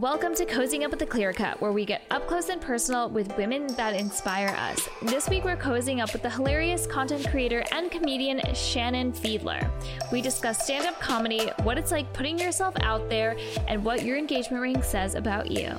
Welcome to Cozying Up with the Clear Cut, where we get up close and personal with women that inspire us. This week, we're cozying up with the hilarious content creator and comedian Shannon Fiedler. We discuss stand up comedy, what it's like putting yourself out there, and what your engagement ring says about you.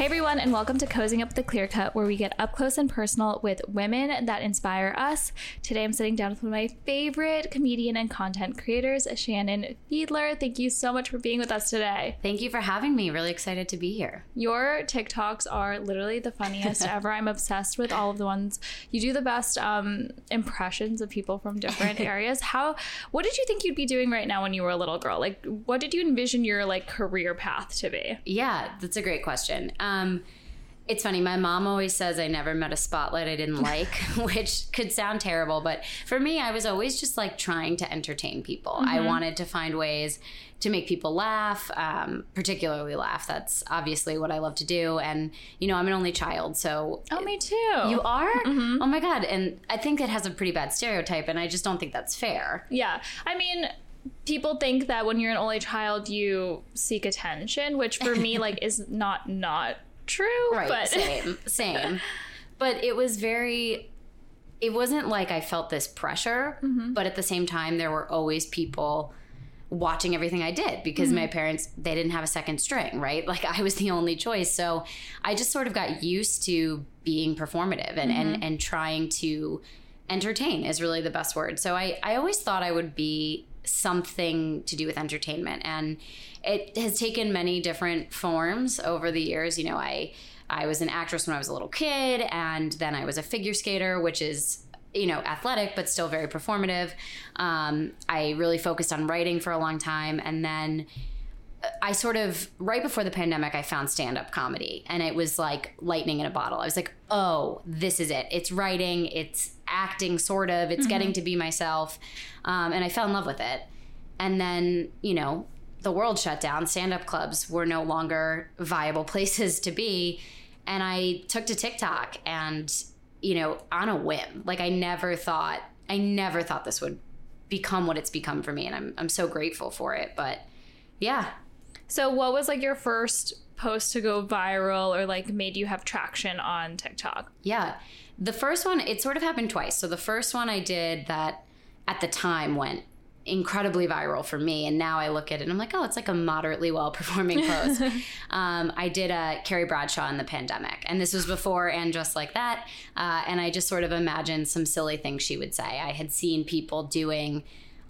Hey everyone, and welcome to Cozying Up with the Clear Cut, where we get up close and personal with women that inspire us. Today I'm sitting down with one of my favorite comedian and content creators, Shannon Fiedler. Thank you so much for being with us today. Thank you for having me. Really excited to be here. Your TikToks are literally the funniest ever. I'm obsessed with all of the ones. You do the best um, impressions of people from different areas. How? What did you think you'd be doing right now when you were a little girl? Like, what did you envision your like career path to be? Yeah, that's a great question. Um, it's funny. My mom always says I never met a spotlight I didn't like, which could sound terrible, but for me, I was always just like trying to entertain people. I Mm-hmm. wanted to find ways to make people laugh, um, particularly laugh. That's obviously what I love to do. And you know, I'm an only child, so Oh, me too. you are. Mhm. Oh my god! And I think it has a pretty bad stereotype, and I just don't think that's fair. Yeah. I mean, people think that when you're an only child, you seek attention, which for me, like, is not not true. Right. But Same. Same. But it was very. It wasn't like I felt this pressure, Mm-hmm. but at the same time, there were always people watching everything I did because my Mm-hmm. parents they didn't have a second string, right? Like I was the only choice. So I just sort of got used to being performative and Mm-hmm. and, and trying to entertain is really the best word. So I, I always thought I would be something to do with entertainment. And it has taken many different forms over the years. You know, I I was an actress when I was a little kid, and then I was a figure skater, which is you know athletic but still very performative. Um, I really focused on writing for a long time, and then I sort of right before the pandemic, I found stand up comedy, and it was like lightning in a bottle. I was like, oh, this is it. It's writing, it's acting, sort of. It's getting to be myself, um, and I fell in love with it. And then you know, the world shut down. Stand up clubs were no longer viable places to be, and I took to TikTok, and you know, on a whim. Like I never thought, I never thought this would become what it's become for me, and I'm I'm so grateful for it. But yeah, so, what was like your first post to go viral or like made you have traction on TikTok? Yeah. The first one, it sort of happened twice. So the first one I did that at the time went incredibly viral for me. And now I look at it and I'm like, oh, it's like a moderately well performing post. um, I did a Carrie Bradshaw in the pandemic. And this was before and just like that. Uh, and I just sort of imagined some silly things she would say. I had seen people doing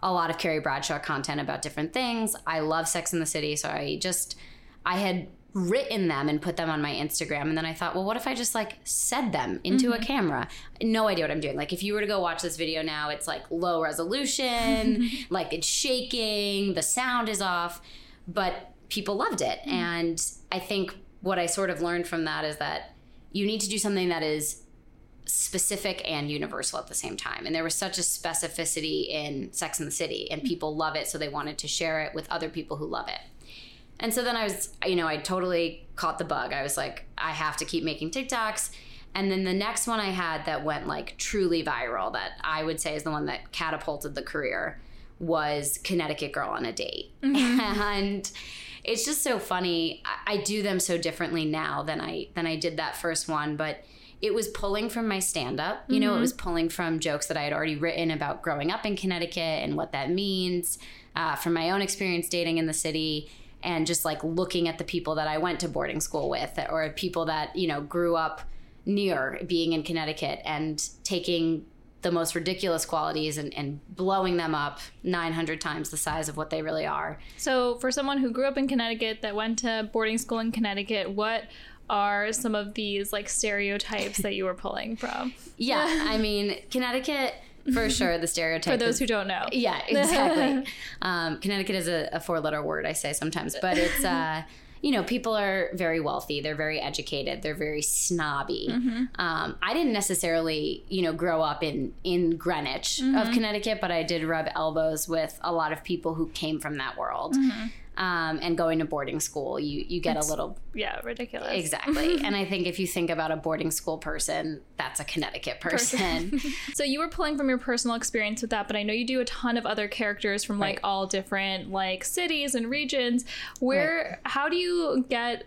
a lot of Carrie Bradshaw content about different things. I love Sex in the City. So I just, I had written them and put them on my Instagram. And then I thought, well, what if I just like said them into a mm-hmm. camera? No idea what I'm doing. Like, if you were to go watch this video now, it's like low resolution, like it's shaking, the sound is off, but people loved it. Mm. And I think what I sort of learned from that is that you need to do something that is specific and universal at the same time. And there was such a specificity in Sex and the City, and people love it, so they wanted to share it with other people who love it. And so then I was, you know, I totally caught the bug. I was like, I have to keep making TikToks. And then the next one I had that went like truly viral, that I would say is the one that catapulted the career, was Connecticut Girl on a Date. Mm-hmm. And it's just so funny. I, I do them so differently now than I than I did that first one, but it was pulling from my stand up. You know, it was pulling from jokes that I had already written about growing up in Connecticut and what that means, uh, from my own experience dating in the city, and just like looking at the people that I went to boarding school with or people that, you know, grew up near being in Connecticut and taking the most ridiculous qualities and, and blowing them up 900 times the size of what they really are. So, for someone who grew up in Connecticut that went to boarding school in Connecticut, what are some of these like stereotypes that you were pulling from? Yeah, I mean, Connecticut, for sure, the stereotype. For those is- who don't know. Yeah, exactly. um, Connecticut is a, a four letter word, I say sometimes, but it's, uh, you know, people are very wealthy, they're very educated, they're very snobby. Um, I didn't necessarily, you know, grow up in, in Greenwich of Connecticut, but I did rub elbows with a lot of people who came from that world. Um, and going to boarding school, you you get It's- a little Yeah, ridiculous. exactly. and I think if you think about a boarding school person, that's a Connecticut person. So you were pulling from your personal experience with that, but I know you do a ton of other characters from like Right. all different like cities and regions. Where how do you get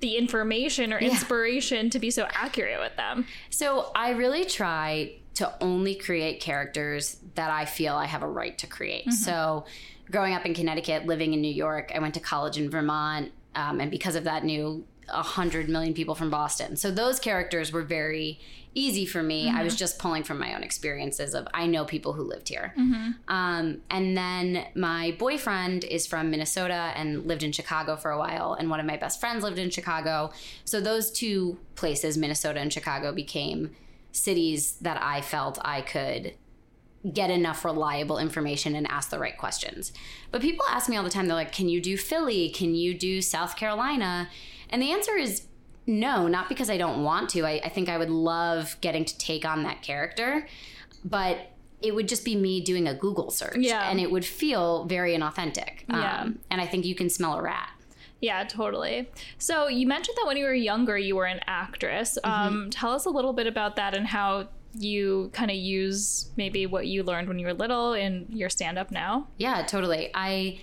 the information or Yeah. inspiration to be so accurate with them? so I really try to only create characters that I feel I have a right to create. So growing up in Connecticut, living in New York, I went to college in Vermont, um, and because of that, knew a hundred million people from Boston. So those characters were very easy for me. I was just pulling from my own experiences of I know people who lived here. Um, and then my boyfriend is from Minnesota and lived in Chicago for a while, and one of my best friends lived in Chicago. So those two places, Minnesota and Chicago, became cities that I felt I could get enough reliable information and ask the right questions. But people ask me all the time, they're like, can you do Philly? Can you do South Carolina? And the answer is no, not because I don't want to. I, I think I would love getting to take on that character, but it would just be me doing a Google search Yeah. and it would feel very inauthentic. Yeah. Um, and I think you can smell a rat. Yeah, totally. So you mentioned that when you were younger, you were an actress. Mm-hmm. Um, tell us a little bit about that and how you kind of use maybe what you learned when you were little in your stand up now. Yeah, totally. I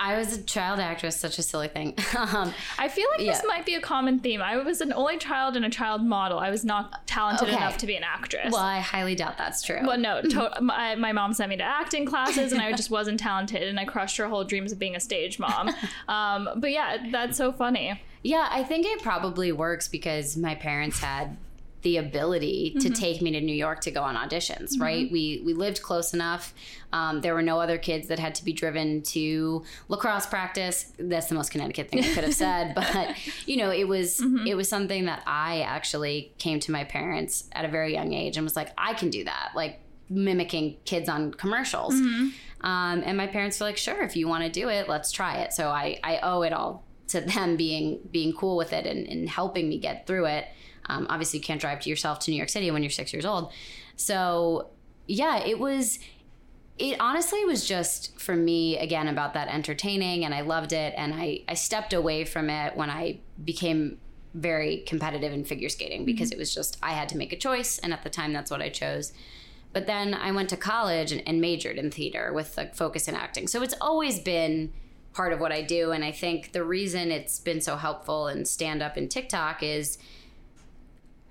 I was a child actress, such a silly thing. um, I feel like this might be a common theme. I was an only child and a child model. I was not talented Okay. enough to be an actress. well, I highly doubt that's true. Well, no, to- my, my mom sent me to acting classes, and I just wasn't talented, and I crushed her whole dreams of being a stage mom. Um, but yeah, that's so funny. Yeah, I think it probably works because my parents had the ability to take me to New York to go on auditions, right? We we lived close enough. Um, there were no other kids that had to be driven to lacrosse practice. That's the most Connecticut thing I could have said, but you know, it was it was something that I actually came to my parents at a very young age and was like, I can do that, like mimicking kids on commercials. Um, and my parents were like, sure, if you want to do it, let's try it. So I, I owe it all to them being being cool with it and, and helping me get through it. Um, obviously, you can't drive to yourself to New York City when you're six years old. So yeah, it was. It honestly was just for me again about that entertaining, and I loved it. And I I stepped away from it when I became very competitive in figure skating because it was just I had to make a choice, and at the time that's what I chose. But then I went to college and, and majored in theater with a focus in acting. So it's always been part of what I do. And I think the reason it's been so helpful in stand up and TikTok is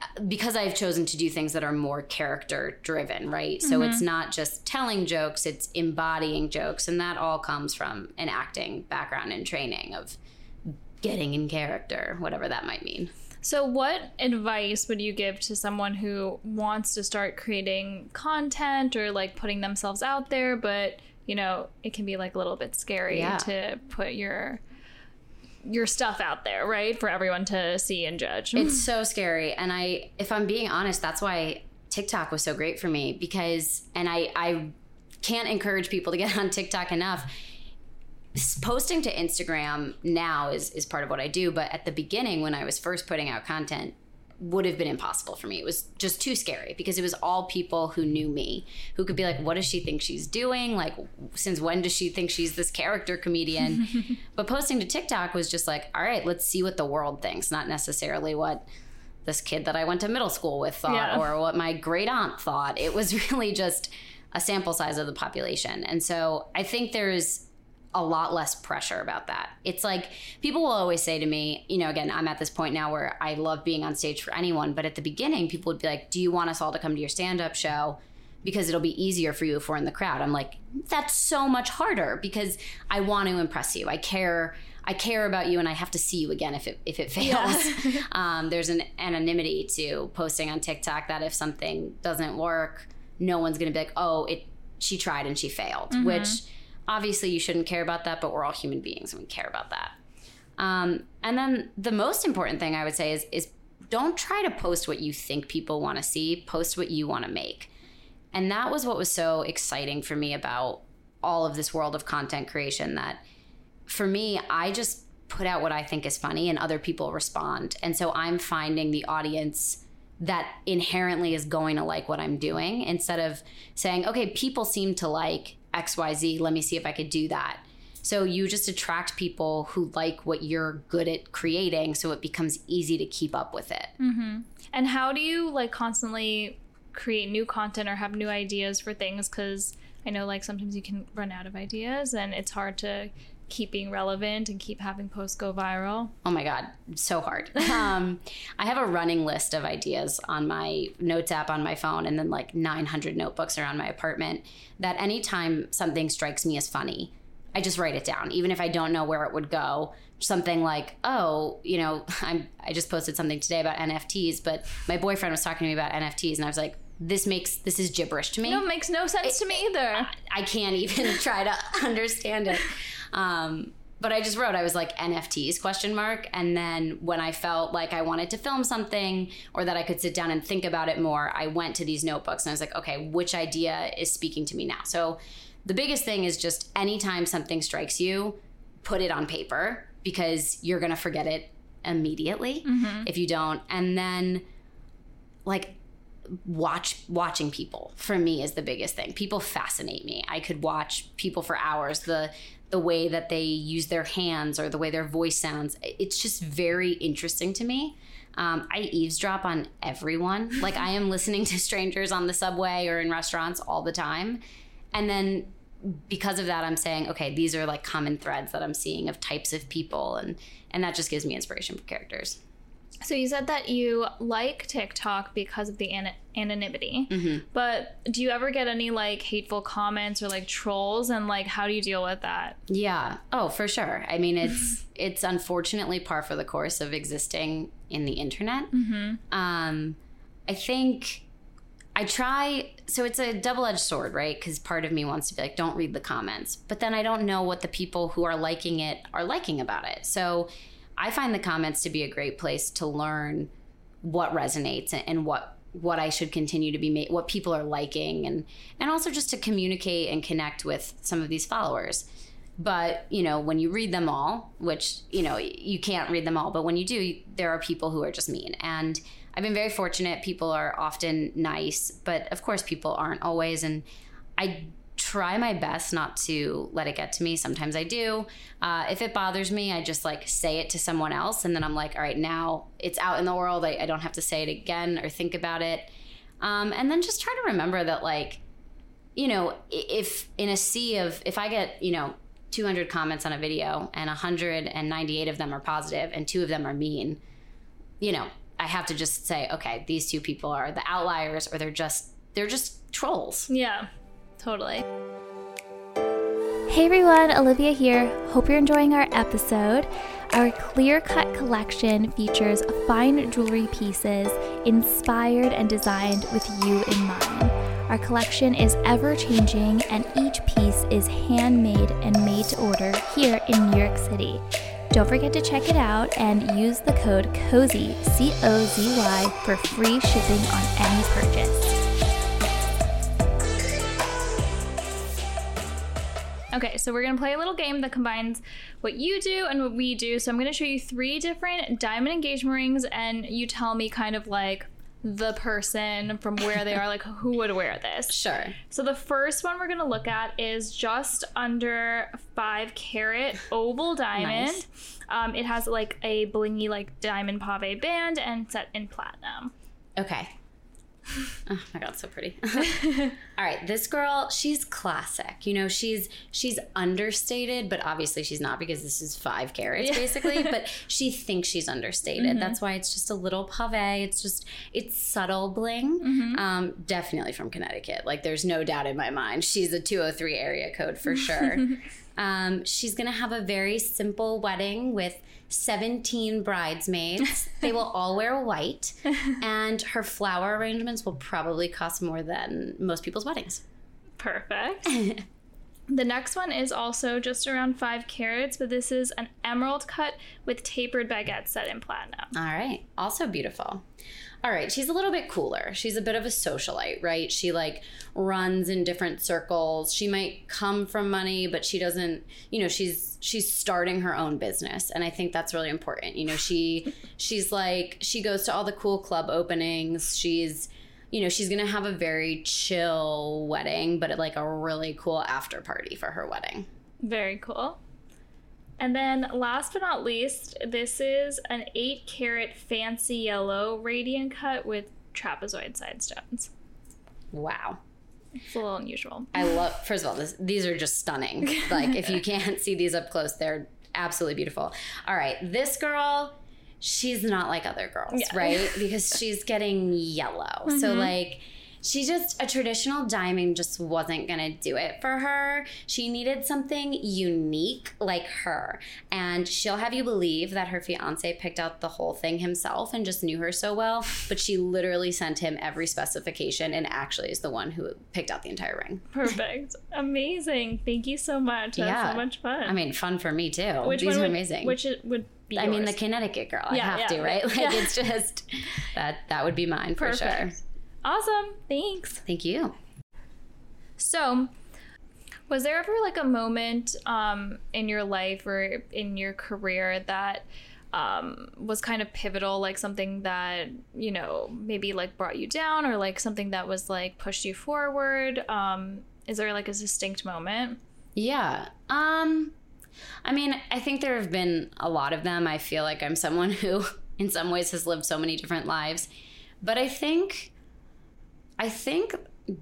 uh, because I've chosen to do things that are more character driven, right? So it's mm-hmm. not just telling jokes, it's embodying jokes. And that all comes from an acting background and training of getting in character, whatever that might mean. So, what advice would you give to someone who wants to start creating content or like putting themselves out there, but you know, it can be like a little bit scary Yeah. to put your your stuff out there, right, for everyone to see and judge. It's so scary. And I, if I'm being honest, that's why TikTok was so great for me because, and I, I can't encourage people to get on TikTok enough. Posting to Instagram now is, is part of what I do. But at the beginning, when I was first putting out content, would have been impossible for me. It was just too scary because it was all people who knew me, who could be like, what does she think she's doing? Like, since when does she think she's this character comedian? but posting to TikTok was just like, all right, let's see what the world thinks, not necessarily what this kid that I went to middle school with thought Yeah. or what my great aunt thought. It was really just a sample size of the population. And so I think there's a lot less pressure about that. It's like people will always say to me, you know, again, I'm at this point now where I love being on stage for anyone, but at the beginning, people would be like, Do you want us all to come to your stand up show? Because it'll be easier for you if we're in the crowd. I'm like, That's so much harder because I want to impress you. I care. I care about you and I have to see you again if it if it fails. um, there's an anonymity to posting on TikTok that if something doesn't work, no one's gonna be like, oh, it she tried and she failed, which obviously you shouldn't care about that, but we're all human beings and we care about that. Um, and then the most important thing I would say is is don't try to post what you think people want to see. Post what you want to make. And that was what was so exciting for me about all of this world of content creation that for me, I just put out what I think is funny and other people respond. And so I'm finding the audience that inherently is going to like what I'm doing instead of saying, okay, people seem to like XYZ. Let me see if I could do that. So you just attract people who like what you're good at creating, so it becomes easy to keep up with it. Mm-hmm. And how do you like constantly create new content or have new ideas for things? Because I know like sometimes you can run out of ideas and it's hard to keep being relevant and keep having posts go viral? Oh my God, so hard. um, I have a running list of ideas on my notes app on my phone and then like 900 notebooks around my apartment that anytime something strikes me as funny, I just write it down, even if I don't know where it would go. Something like, oh, you know, I'm, I just posted something today about NFTs, but my boyfriend was talking to me about NFTs, and I was like, this makes this is gibberish to me. No, it makes no sense It- to me either. I can't even try to understand it. Um, but I just wrote, I was like NFTs question mark. And then when I felt like I wanted to film something or that I could sit down and think about it more, I went to these notebooks and I was like, okay, which idea is speaking to me now? So the biggest thing is just anytime something strikes you, put it on paper because you're going to forget it immediately if you don't. And then like watch watching people for me is the biggest thing. People fascinate me. I could watch people for hours. The the way that they use their hands or the way their voice sounds. It's just very interesting to me. Um, I eavesdrop on everyone. Like I am listening to strangers on the subway or in restaurants all the time, and then because of that, I'm saying, okay, these are like common threads that I'm seeing of types of people, and and that just gives me inspiration for characters. So you said that you like TikTok because of the an- anonymity, Mm-hmm. but do you ever get any like hateful comments or like trolls, and like how do you deal with that? Yeah. Oh, for sure. I mean, it's it's unfortunately par for the course of existing in the internet. Um, I think I try. So it's a double edged sword, right? Because part of me wants to be like, don't read the comments, but then I don't know what the people who are liking it are liking about it. So I find the comments to be a great place to learn what resonates and- what what I should continue to be made, what people are liking, and and also just to communicate and connect with some of these followers. But you know, when you read them all, which you know you can't read them all, but when you do, there are people who are just mean. And I've been very fortunate. People are often nice, but of course, people aren't always. And I try my best not to let it get to me. Sometimes I do. Uh, if it bothers me, I just like say it to someone else, and then I'm like, all right, now it's out in the world. I, I don't have to say it again or think about it. Um, and then just try to remember that, like, you know, if in a sea of, if I get, you know, 200 comments on a video and 198 of them are positive and two of them are mean, you know, I have to just say, okay, these two people are the outliers or they're just, they're just trolls. Yeah, totally. Hey everyone, Olivia here. Hope you're enjoying our episode. Our clear cut collection features fine jewelry pieces inspired and designed with you in mind. Our collection is ever changing, and each piece is handmade and made to order here in New York City. Don't forget to check it out and use the code COZY, C O Z Y, for free shipping on any purchase. Okay, so we're gonna play a little game that combines what you do and what we do. So I'm gonna show you three different diamond engagement rings, and you tell me kind of like the person from where they are, like who would wear this. Sure. So the first one we're gonna look at is just under five carat oval diamond. Nice. Um, it has like a blingy like diamond pave band and set in platinum. Okay. Oh my god, so pretty. All right, this girl, she's classic. You know, she's she's understated, but obviously she's not because this is five carats basically. But she thinks she's understated. Mm-hmm. That's why it's just a little pave. It's just it's subtle bling. Mm-hmm. Um, definitely from Connecticut. Like there's no doubt in my mind. She's a 203 area code for sure. um, she's gonna have a very simple wedding with 17 bridesmaids. they will all wear white, and her flower arrangements will probably cost more than most people's weddings. Perfect. the next one is also just around five carats, but this is an emerald cut with tapered baguettes set in platinum. All right, also beautiful. All right, she's a little bit cooler. She's a bit of a socialite, right? She like runs in different circles. She might come from money, but she doesn't, you know, she's she's starting her own business, and I think that's really important. You know, she she's like she goes to all the cool club openings. She's you know, she's going to have a very chill wedding, but like a really cool after party for her wedding. Very cool. And then last but not least, this is an 8 carat fancy yellow radiant cut with trapezoid side stones. Wow. It's a little unusual. I love, first of all, this, these are just stunning. Like, if you can't see these up close, they're absolutely beautiful. All right, this girl, she's not like other girls, Yeah. right? Because she's getting yellow. So, mm-hmm. like, she just, a traditional diamond just wasn't gonna do it for her. She needed something unique like her. And she'll have you believe that her fiance picked out the whole thing himself and just knew her so well, but she literally sent him every specification and actually is the one who picked out the entire ring. Perfect. Amazing. Thank you so much. That's Yeah. so much fun. I mean, fun for me too. which These one are would, amazing. Which it would be I mean, the? Connecticut girl. I have yeah, to, right? Like Yeah. it's just that that would be mine for sure. Awesome. Thanks. Thank you. So, was there ever like a moment um, in your life or in your career that um, was kind of pivotal, like something that you know maybe like brought you down, or like something that was like pushed you forward? Um, is there like a distinct moment? Yeah. Um I mean, I think there have been a lot of them. I feel like I'm someone who in some ways has lived so many different lives. But I think I think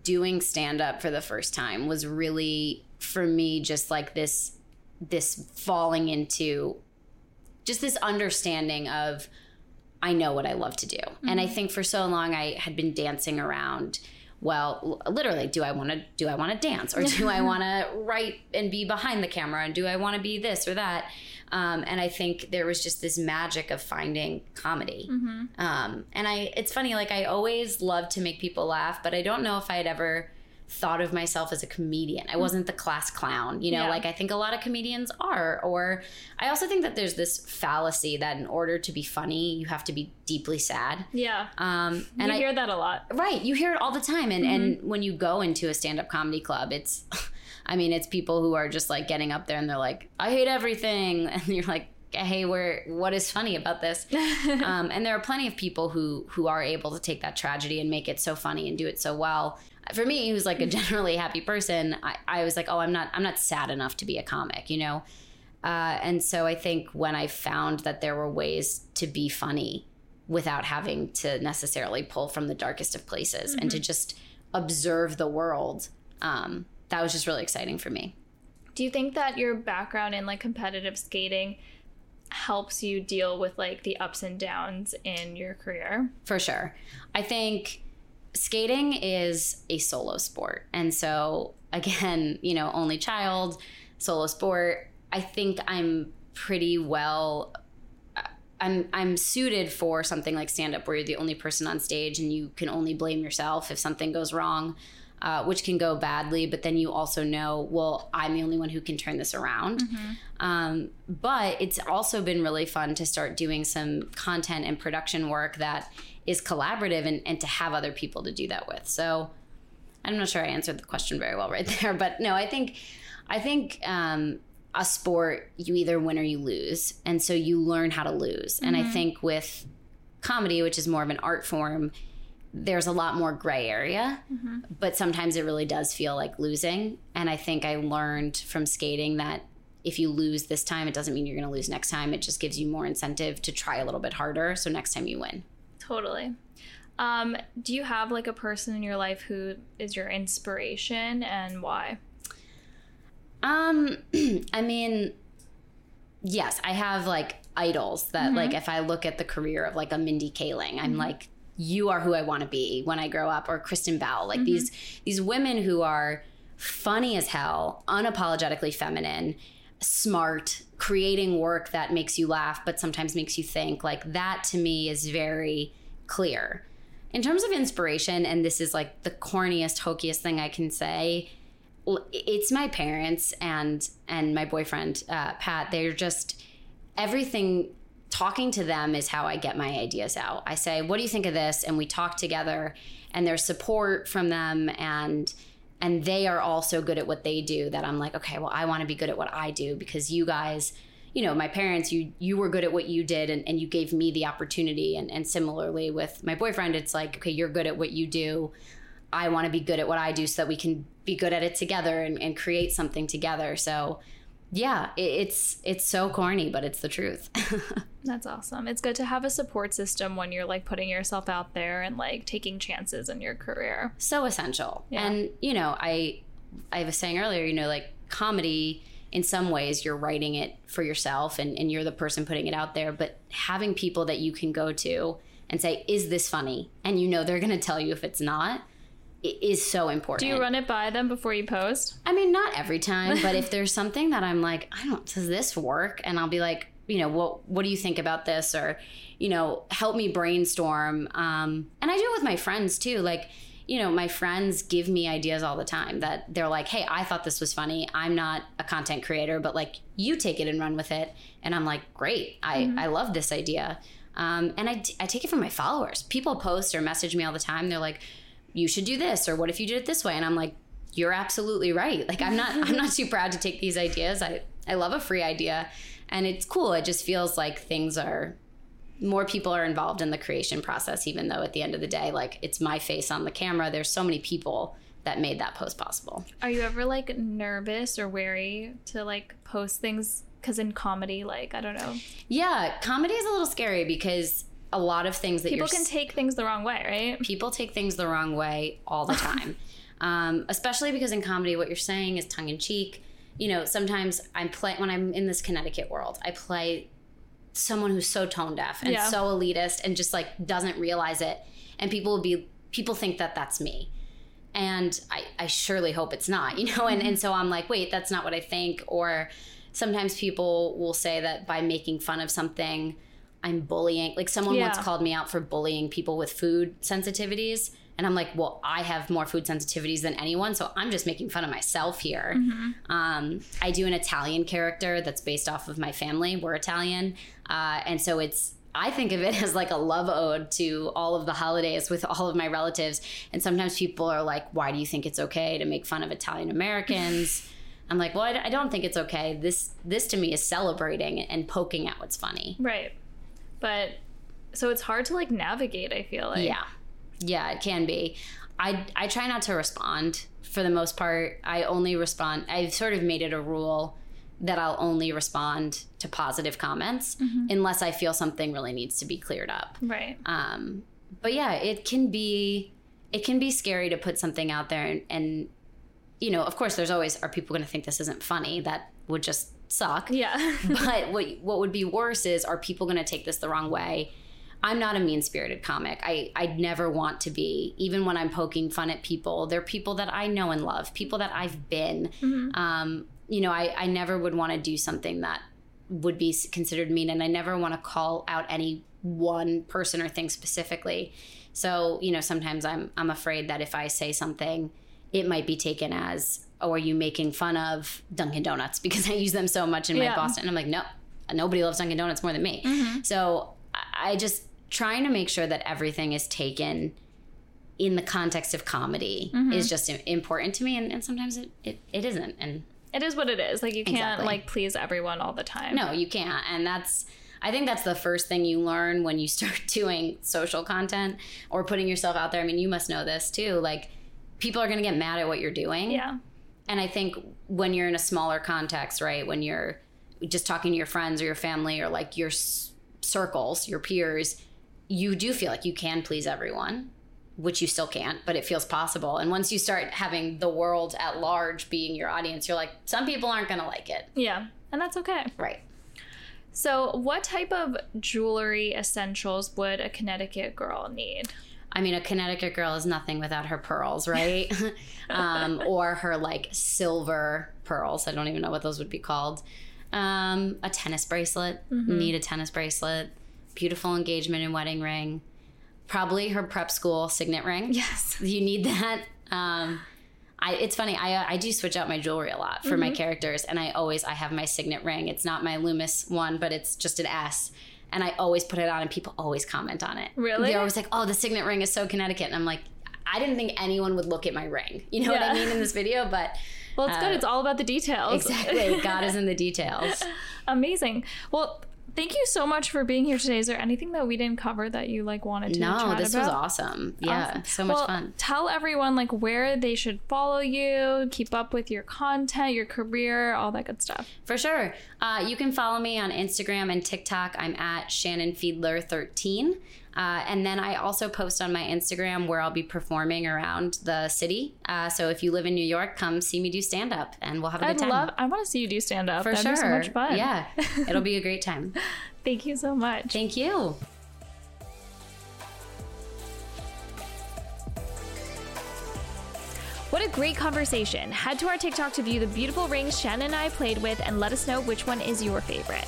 doing stand up for the first time was really for me just like this this falling into just this understanding of I know what I love to do. And I mm-hmm. think for so long I had been dancing around well, literally, do I want to do I want to dance or do I want to write and be behind the camera and do I want to be this or that? Um, and I think there was just this magic of finding comedy. Um, and I, it's funny, like I always love to make people laugh, but I don't know if I had ever thought of myself as a comedian. I wasn't the class clown, you know, Yeah. like I think a lot of comedians are. Or I also think that there's this fallacy that in order to be funny, you have to be deeply sad. Yeah, Um, and you I, hear that a lot. Right, you hear it all the time, and and Mm-hmm. when you go into a stand up comedy club, it's, I mean, it's people who are just like getting up there and they're like, I hate everything, and you're like, hey, where what is funny about this? um, and there are plenty of people who who are able to take that tragedy and make it so funny and do it so well. For me, who's like a generally happy person, I, I was like, oh, I'm not I'm not sad enough to be a comic, you know. Uh, and so I think when I found that there were ways to be funny without having to necessarily pull from the darkest of places and to just observe the world, um, that was just really exciting for me. Do you think that your background in like competitive skating helps you deal with like the ups and downs in your career? For sure. I think skating is a solo sport. And so, again, you know, only child, solo sport. I think I'm pretty well. I'm I'm suited for something like stand up where you're the only person on stage and you can only blame yourself if something goes wrong, uh, which can go badly. But then you also know, well, I'm the only one who can turn this around. Um, but it's also been really fun to start doing some content and production work that is collaborative and, and to have other people to do that with. So I'm not sure I answered the question very well right there, but no, I think I think um, a sport you either win or you lose, and so you learn how to lose. And I think with comedy, which is more of an art form, there's a lot more gray area, but sometimes it really does feel like losing. And I think I learned from skating that if you lose this time, it doesn't mean you're going to lose next time. It just gives you more incentive to try a little bit harder. So next time you win. Totally. Um, do you have like a person in your life who is your inspiration and why? Um, I mean, yes, I have like idols that like if I look at the career of like a Mindy Kaling, I'm like, you are who I want to be when I grow up, or Kristen Bell, like these these women who are funny as hell, unapologetically feminine, smart, creating work that makes you laugh but sometimes makes you think. Like that to me is very clear. In terms of inspiration, and this is like the corniest, hokiest thing I can say, it's my parents and and my boyfriend uh, Pat. They're just everything. Talking to them is how I get my ideas out. I say, "What do you think of this?" and we talk together. And there's support from them, and and they are also good at what they do that I'm like, okay, well, I want to be good at what I do because you guys, you know, my parents, you you were good at what you did, and, and you gave me the opportunity. And and similarly with my boyfriend, it's like, okay, you're good at what you do. I want to be good at what I do so that we can be good at it together and, and create something together. So yeah, it's it's so corny, but it's the truth. That's awesome. It's good to have a support system when you're like putting yourself out there and like taking chances in your career. so essential. Yeah. And you know, I I was saying earlier, you know, like comedy in some ways you're writing it for yourself and, and you're the person putting it out there, but having people that you can go to and say, Is this funny? And you know they're gonna tell you if it's not, is so important. Do you run it by them before you post? I mean, not every time, but if there's something that I'm like, I don't, does this work? And I'll be like, you know, what what do you think about this? Or, you know, help me brainstorm. Um, and I do it with my friends too. Like, you know, my friends give me ideas all the time that they're like, hey, I thought this was funny. I'm not a content creator, but like, you take it and run with it. And I'm like, great. I, I love this idea. Um, and I, I take it from my followers. People post or message me all the time. They're like, you should do this, or what if you did it this way? And I'm like, you're absolutely right. Like I'm not I'm not too proud to take these ideas. I I love a free idea and it's cool. It just feels like things are more people are involved in the creation process even though at the end of the day like it's my face on the camera. There's so many people that made that post possible. Are you ever like nervous or wary to like post things? Because in comedy, like, I don't know, Yeah, comedy is a little scary because a lot of things that people can take things the wrong way, right? people take things the wrong way all the time. Um, especially because in comedy what you're saying is tongue-in-cheek. You know sometimes i'm play when i'm in this connecticut world i play someone who's so tone deaf and Yeah. so elitist and just like doesn't realize it. And people will be people think that that's me. And I, I surely hope it's not you know? And, and so i'm like wait that's not what i think. Or sometimes people will say that by making fun of something i'm bullying like someone once called me out for bullying people with food sensitivities and i'm like well i have more food sensitivities than anyone so i'm just making fun of myself here um, i do an italian character that's based off of my family we're italian uh, and so it's I think of it as like a love ode to all of the holidays with all of my relatives. And sometimes people are like, why do you think it's okay to make fun of Italian Americans? I'm like, well, I, I don't think it's okay. This this to me is celebrating and poking at what's funny. Right. But so it's hard to like navigate, I feel like. Yeah, yeah, it can be. I I try not to respond for the most part. I only respond. I've sort of made it a rule that I'll only respond to positive comments unless I feel something really needs to be cleared up. Right. Um, but yeah, it can be it can be scary to put something out there and, and you know, of course, there's always are people going to think this isn't funny? That would just suck. Yeah. but what what would be worse is are people going to take this the wrong way? I'm not a mean spirited comic. I I never want to be. Even when I'm poking fun at people, they're people that I know and love, people that I've been. Um, you know, I I never would want to do something that would be considered mean, and I never want to call out any one person or thing specifically. So you know, sometimes I'm I'm afraid that if I say something, it might be taken as, "Oh, are you making fun of Dunkin' Donuts?" Because I use them so much in my Yeah. Boston. And I'm like, no, nobody loves Dunkin' Donuts more than me. Mm-hmm. So I just trying to make sure that everything is taken in the context of comedy mm-hmm. is just important to me, and, and sometimes it, it, it isn't. And It is what it is. Like you can't Exactly. like please everyone all the time. no, you can't. And that's, I think that's the first thing you learn when you start doing social content or putting yourself out there. I mean, you must know this too. Like, people are going to get mad at what you're doing. Yeah. And I think when you're in a smaller context, right, when you're just talking to your friends or your family or like your s- circles, your peers, you do feel like you can please everyone, which you still can't, but it feels possible. And once you start having the world at large being your audience, you're like, some people aren't going to like it. Yeah. And that's okay. Right. So, what type of jewelry essentials would a Connecticut girl need? I mean, a Connecticut girl is nothing without her pearls, right? um, or her like silver pearls. I don't even know what those would be called. Um, a tennis bracelet. Need a tennis bracelet. Beautiful engagement and wedding ring. Probably her prep school signet ring. Yes. You need that. Um, I, it's funny. I, I do switch out my jewelry a lot for my characters, and I always I have my signet ring. It's not my Loomis one, but it's just an S, and I always put it on, and people always comment on it. Really? They're always like, "Oh, the signet ring is so Connecticut," and I'm like, I didn't think anyone would look at my ring. You know what I mean in this video, but Well, it's good. Uh, It's all about the details. exactly, God is in the details. Amazing. Well, thank you so much for being here today. Is there anything that we didn't cover that you like wanted to No, this about? was awesome. Yeah, Awesome. so much Well, fun. Tell everyone like where they should follow you, keep up with your content, your career, all that good stuff. For sure. Uh, you can follow me on Instagram and TikTok. I'm at Shannon Fiedler13. Uh, and then I also post on my Instagram where I'll be performing around the city. Uh, so if you live in New York, come see me do stand up and we'll have a I'd good time. love. I want to see you do stand up. For That'd sure. be so much fun. Yeah, it'll be a great time. Thank you so much. Thank you. What a great conversation. Head to our TikTok to view the beautiful rings Shannon and I played with and let us know which one is your favorite.